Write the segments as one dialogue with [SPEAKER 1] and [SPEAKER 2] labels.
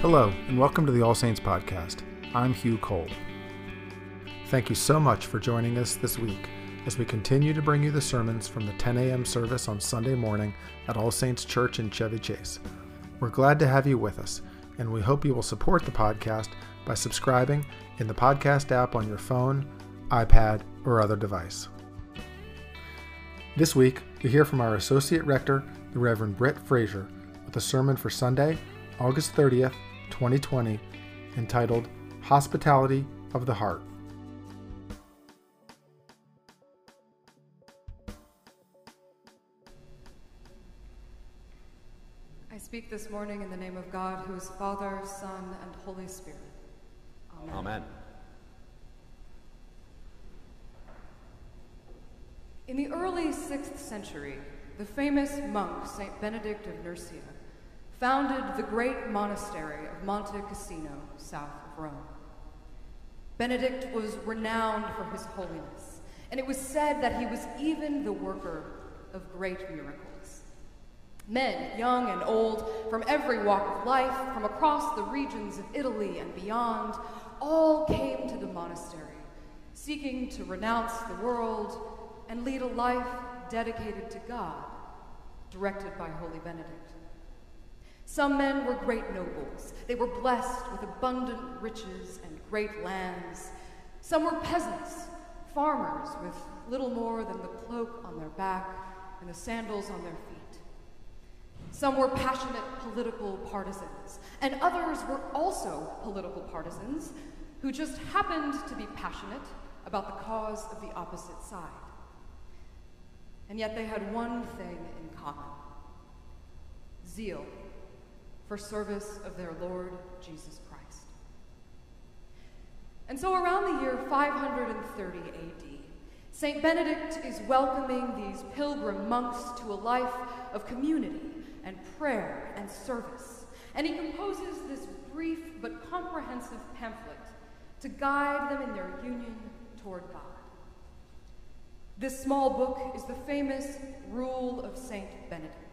[SPEAKER 1] Hello, and welcome to the All Saints Podcast. I'm Hugh Cole. Thank you so much for joining us this week as we continue to bring you the sermons from the 10 a.m. service on Sunday morning at All Saints Church in Chevy Chase. We're glad to have you with us, and we hope you will support the podcast by subscribing in the podcast app on your phone, iPad, or other device. This week, we hear from our Associate Rector, the Reverend Brit Frazier, with a sermon for Sunday, August 30th, 2020, entitled Hospitality of the Heart.
[SPEAKER 2] I speak this morning in the name of God, who is Father, Son, and Holy Spirit. Amen.
[SPEAKER 3] Amen.
[SPEAKER 2] In the early 6th century, the famous monk Saint Benedict of Nursia founded the great monastery of Monte Cassino, south of Rome. Benedict was renowned for his holiness, and it was said that he was even the worker of great miracles. Men, young and old, from every walk of life, from across the regions of Italy and beyond, all came to the monastery, seeking to renounce the world and lead a life dedicated to God, directed by Holy Benedict. Some men were great nobles. They were blessed with abundant riches and great lands. Some were peasants, farmers with little more than the cloak on their back and the sandals on their feet. Some were passionate political partisans, and others were also political partisans who just happened to be passionate about the cause of the opposite side. And yet they had one thing in common zeal for service of their Lord Jesus Christ. And so around the year 530 AD, St. Benedict is welcoming these pilgrim monks to a life of community and prayer and service. And he composes this brief but comprehensive pamphlet to guide them in their union toward God. This small book is the famous Rule of St. Benedict,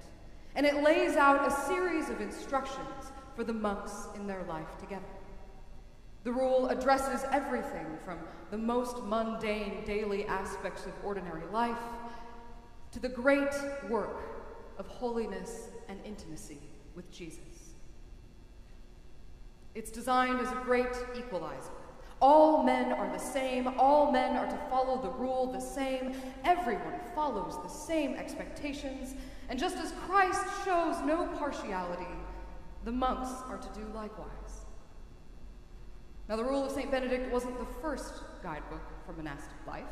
[SPEAKER 2] and it lays out a series of instructions for the monks in their life together. The rule addresses everything from the most mundane daily aspects of ordinary life to the great work of holiness and intimacy with Jesus. It's designed as a great equalizer. All men are the same. All men are to follow the rule the same. Everyone follows the same expectations. And just as Christ shows no partiality, the monks are to do likewise. Now, the Rule of St. Benedict wasn't the first guidebook for monastic life,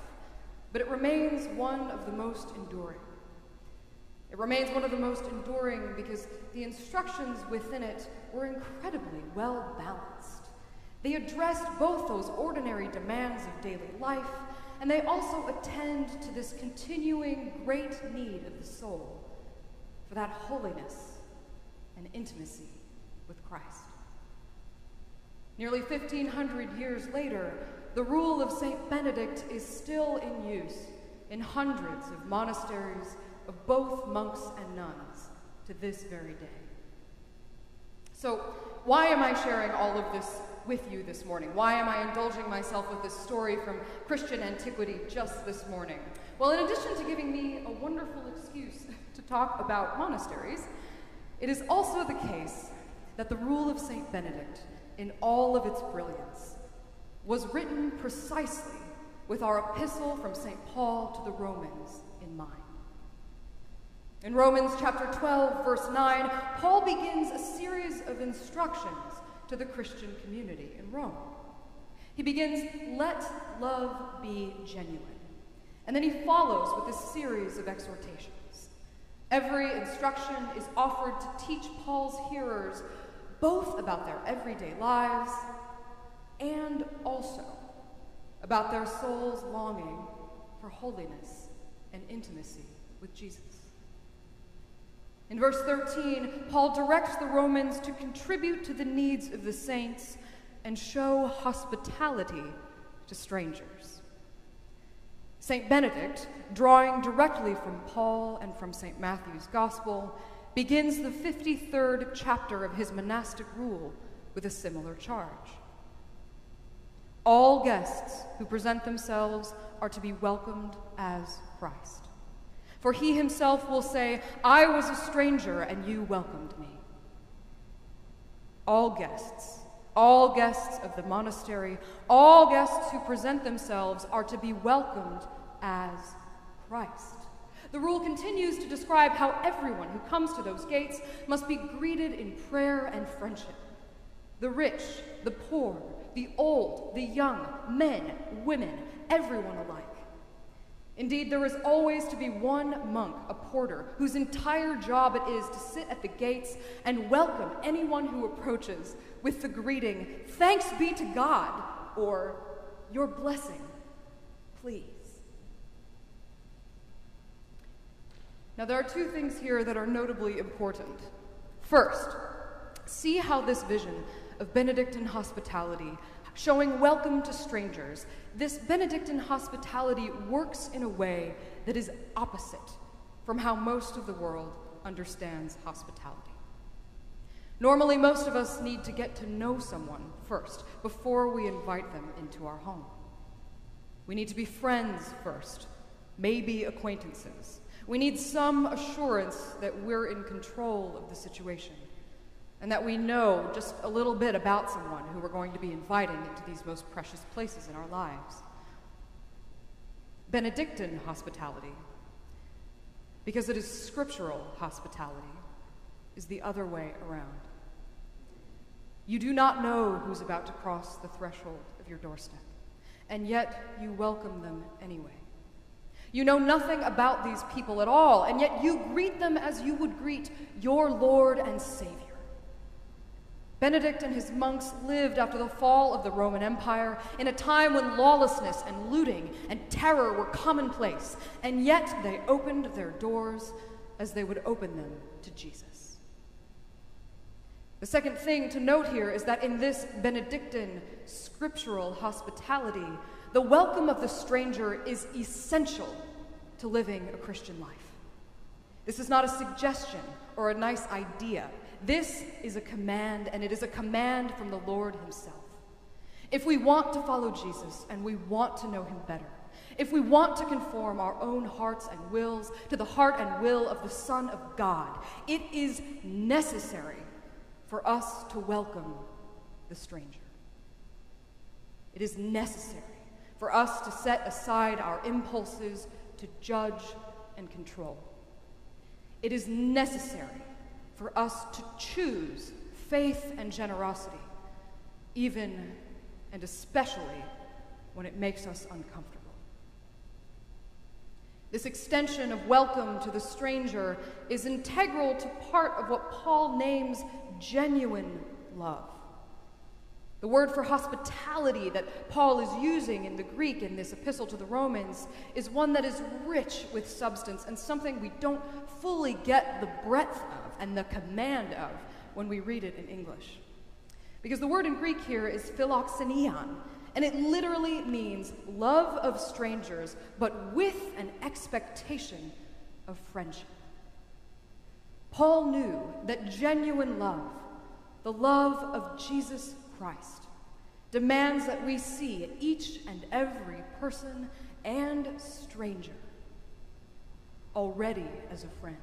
[SPEAKER 2] but it remains one of the most enduring. It remains one of the most enduring because the instructions within it were incredibly well balanced. They addressed both those ordinary demands of daily life, and they also attend to this continuing great need of the soul for that holiness and intimacy with Christ. Nearly 1,500 years later, the rule of St. Benedict is still in use in hundreds of monasteries of both monks and nuns to this very day. So, why am I sharing all of this with you this morning? Why am I indulging myself with this story from Christian antiquity just this morning? Well, in addition to giving me a wonderful excuse to talk about monasteries, it is also the case that the rule of St. Benedict, in all of its brilliance, was written precisely with our epistle from St. Paul to the Romans in mind. In Romans chapter 12, verse 9, Paul begins a series of instructions to the Christian community in Rome. He begins, Let love be genuine. And then he follows with a series of exhortations. Every instruction is offered to teach Paul's hearers both about their everyday lives and also about their soul's longing for holiness and intimacy with Jesus. In verse 13, Paul directs the Romans to contribute to the needs of the saints and show hospitality to strangers. St. Benedict, drawing directly from Paul and from St. Matthew's Gospel, begins the 53rd chapter of his monastic rule with a similar charge. All guests who present themselves are to be welcomed as Christ. For he himself will say, I was a stranger and you welcomed me. All guests, all guests of the monastery, all guests who present themselves are to be welcomed as Christ. The rule continues to describe how everyone who comes to those gates must be greeted in prayer and friendship. The rich, the poor, the old, the young, men, women, everyone alike. Indeed, there is always to be one monk, a porter, whose entire job it is to sit at the gates and welcome anyone who approaches with the greeting, Thanks be to God, or Your blessing, please. Now, there are two things here that are notably important. First, see how this vision of Benedictine hospitality, showing welcome to strangers, this Benedictine hospitality works in a way that is opposite from how most of the world understands hospitality. Normally, most of us need to get to know someone first before we invite them into our home. We need to be friends first, maybe acquaintances. We need some assurance that we're in control of the situation and that we know just a little bit about someone who we're going to be inviting into these most precious places in our lives. Benedictine hospitality, because it is scriptural hospitality, is the other way around. You do not know who's about to cross the threshold of your doorstep, and yet you welcome them anyway. You know nothing about these people at all, and yet you greet them as you would greet your Lord and Savior. Benedict and his monks lived after the fall of the Roman Empire in a time when lawlessness and looting and terror were commonplace, and yet they opened their doors as they would open them to Jesus. The second thing to note here is that in this Benedictine scriptural hospitality, the welcome of the stranger is essential to living a Christian life. This is not a suggestion or a nice idea. This is a command, and it is a command from the Lord Himself. If we want to follow Jesus and we want to know Him better, if we want to conform our own hearts and wills to the heart and will of the Son of God, it is necessary for us to welcome the stranger. It is necessary for us to set aside our impulses to judge and control. It is necessary for us to choose faith and generosity, even and especially when it makes us uncomfortable. This extension of welcome to the stranger is integral to part of what Paul names genuine love. The word for hospitality that Paul is using in the Greek in this epistle to the Romans is one that is rich with substance and something we don't fully get the breadth of and the command of when we read it in English. Because the word in Greek here is philoxenion, and it literally means love of strangers, but with an expectation of friendship. Paul knew that genuine love, the love of Jesus Christ demands that we see each and every person and stranger already as a friend.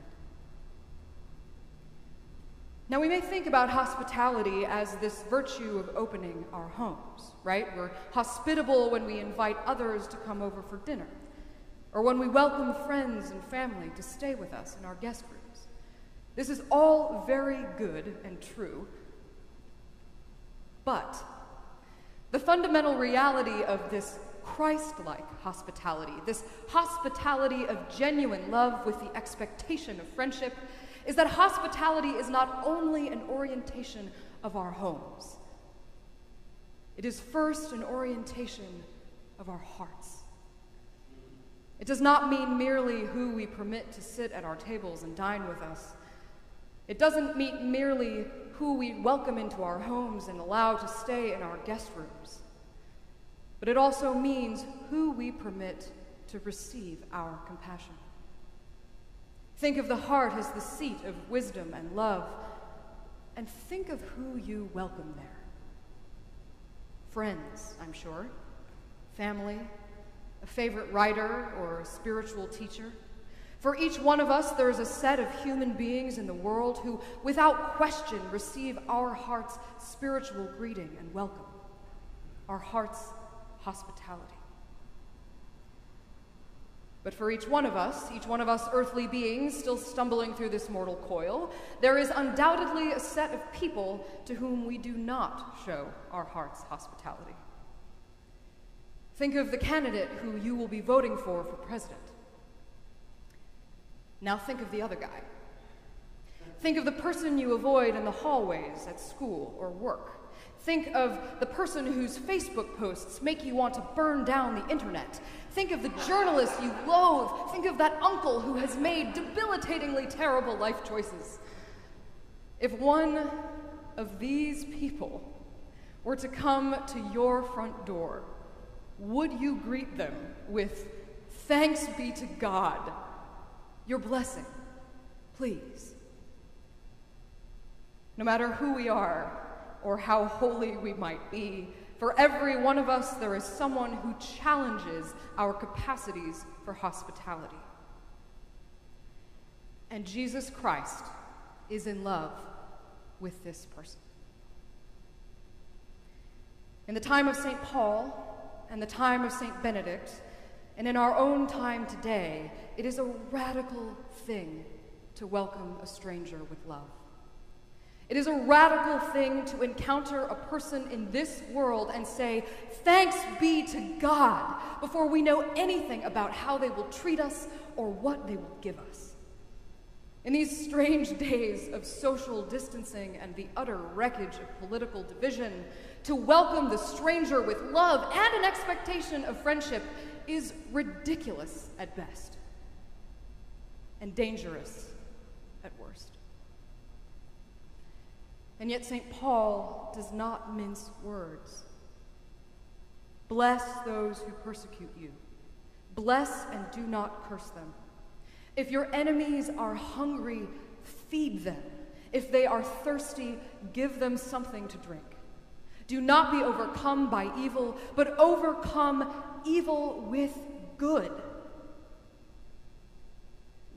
[SPEAKER 2] Now, we may think about hospitality as this virtue of opening our homes, right? We're hospitable when we invite others to come over for dinner, or when we welcome friends and family to stay with us in our guest rooms. This is all very good and true, but the fundamental reality of this Christ like hospitality, this hospitality of genuine love with the expectation of friendship, is that hospitality is not only an orientation of our homes, it is first an orientation of our hearts. It does not mean merely who we permit to sit at our tables and dine with us. It doesn't mean merely who we welcome into our homes and allow to stay in our guest rooms. But it also means who we permit to receive our compassion. Think of the heart as the seat of wisdom and love, and think of who you welcome there. friends, I'm sure, family, a favorite writer or a spiritual teacher. For each one of us, there is a set of human beings in the world who, without question, receive our heart's spiritual greeting and welcome, our heart's hospitality. But for each one of us, each one of us earthly beings still stumbling through this mortal coil, there is undoubtedly a set of people to whom we do not show our heart's hospitality. Think of the candidate who you will be voting for for president. Now think of the other guy. Think of the person you avoid in the hallways at school or work. Think of the person whose Facebook posts make you want to burn down the internet. Think of the journalist you loathe. Think of that uncle who has made debilitatingly terrible life choices. If one of these people were to come to your front door, would you greet them with, Thanks be to God, your blessing, please? No matter who we are, or how holy we might be. For every one of us, there is someone who challenges our capacities for hospitality. And Jesus Christ is in love with this person. In the time of St. Paul and the time of St. Benedict, and in our own time today, it is a radical thing to welcome a stranger with love. It is a radical thing to encounter a person in this world and say, Thanks be to God, before we know anything about how they will treat us or what they will give us. In these strange days of social distancing and the utter wreckage of political division, to welcome the stranger with love and an expectation of friendship is ridiculous at best and dangerous at worst. And yet, St. Paul does not mince words. Bless those who persecute you. Bless and do not curse them. If your enemies are hungry, feed them. If they are thirsty, give them something to drink. Do not be overcome by evil, but overcome evil with good.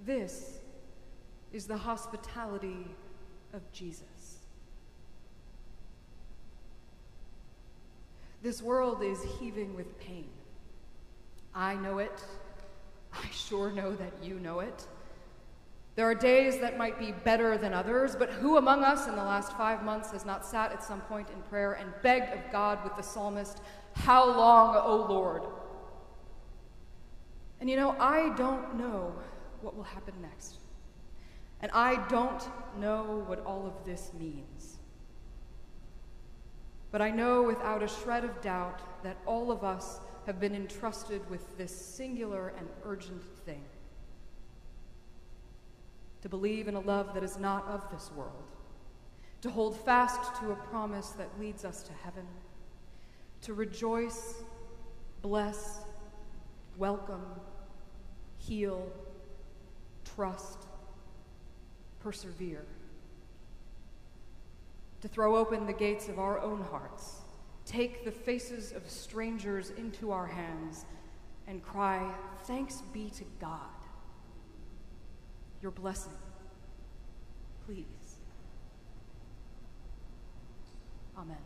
[SPEAKER 2] This is the hospitality of Jesus. This world is heaving with pain. I know it. I sure know that you know it. There are days that might be better than others, but who among us in the last five months has not sat at some point in prayer and begged of God with the psalmist, How long, O Lord? And you know, I don't know what will happen next. And I don't know what all of this means. But I know without a shred of doubt that all of us have been entrusted with this singular and urgent thing to believe in a love that is not of this world, to hold fast to a promise that leads us to heaven, to rejoice, bless, welcome, heal, trust, persevere to throw open the gates of our own hearts, take the faces of strangers into our hands, and cry, Thanks be to God. Your blessing, please. Amen.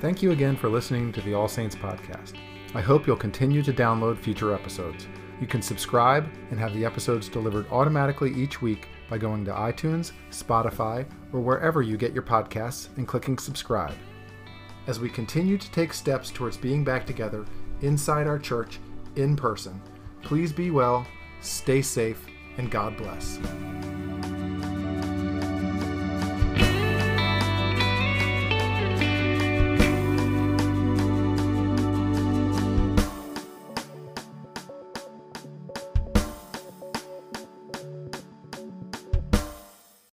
[SPEAKER 1] Thank you again for listening to the All Saints podcast. I hope you'll continue to download future episodes. You can subscribe and have the episodes delivered automatically each week by going to iTunes, Spotify, or wherever you get your podcasts and clicking subscribe. As we continue to take steps towards being back together inside our church in person, please be well, stay safe, and God bless.